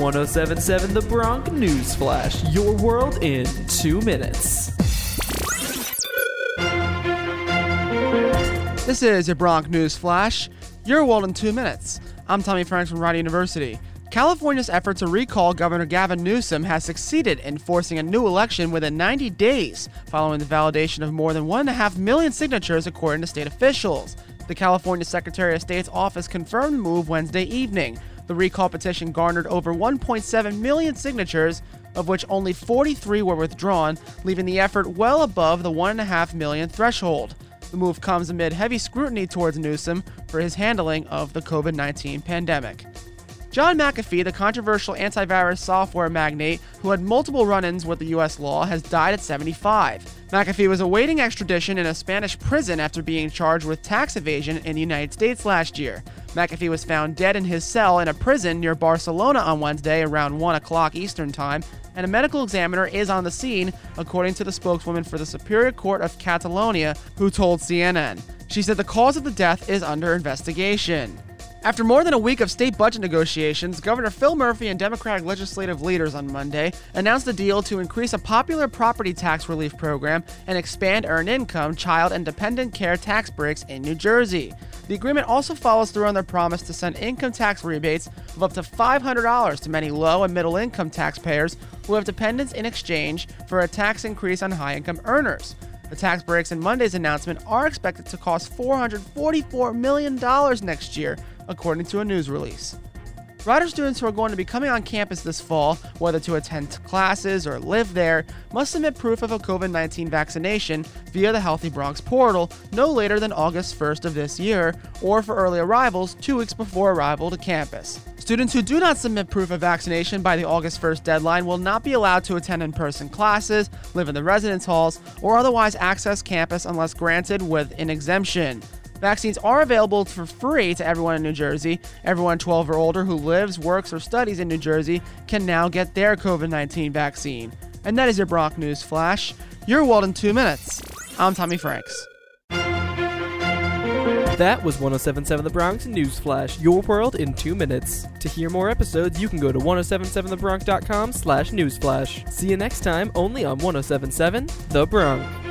1077 The Bronc News Flash, your world in two minutes. This is your Bronc News Flash, your world in two minutes. I'm Tommy Franks from Rider University. California's effort to recall Governor Gavin Newsom has succeeded in forcing a new election within 90 days, following the validation of more than 1.5 million signatures, according to state officials. The California Secretary of State's office confirmed the move Wednesday evening. The recall petition garnered over 1.7 million signatures, of which only 43 were withdrawn, leaving the effort well above the 1.5 million threshold. The move comes amid heavy scrutiny towards Newsom for his handling of the COVID 19 pandemic. John McAfee, the controversial antivirus software magnate who had multiple run ins with the U.S. law, has died at 75. McAfee was awaiting extradition in a Spanish prison after being charged with tax evasion in the United States last year. McAfee was found dead in his cell in a prison near Barcelona on Wednesday around 1 o'clock Eastern Time, and a medical examiner is on the scene, according to the spokeswoman for the Superior Court of Catalonia, who told CNN. She said the cause of the death is under investigation. After more than a week of state budget negotiations, Governor Phil Murphy and Democratic legislative leaders on Monday announced a deal to increase a popular property tax relief program and expand earned income, child, and dependent care tax breaks in New Jersey. The agreement also follows through on their promise to send income tax rebates of up to $500 to many low and middle income taxpayers who have dependents in exchange for a tax increase on high income earners. The tax breaks in Monday's announcement are expected to cost $444 million next year, according to a news release. Rider students who are going to be coming on campus this fall, whether to attend classes or live there, must submit proof of a COVID 19 vaccination via the Healthy Bronx portal no later than August 1st of this year, or for early arrivals two weeks before arrival to campus. Students who do not submit proof of vaccination by the August 1st deadline will not be allowed to attend in person classes, live in the residence halls, or otherwise access campus unless granted with an exemption. Vaccines are available for free to everyone in New Jersey. Everyone 12 or older who lives, works, or studies in New Jersey can now get their COVID 19 vaccine. And that is your Bronc News Flash. Your world in two minutes. I'm Tommy Franks. That was 1077 The Bronc News Flash, your world in two minutes. To hear more episodes, you can go to 1077thebronc.com slash newsflash. See you next time, only on 1077 The Bronc.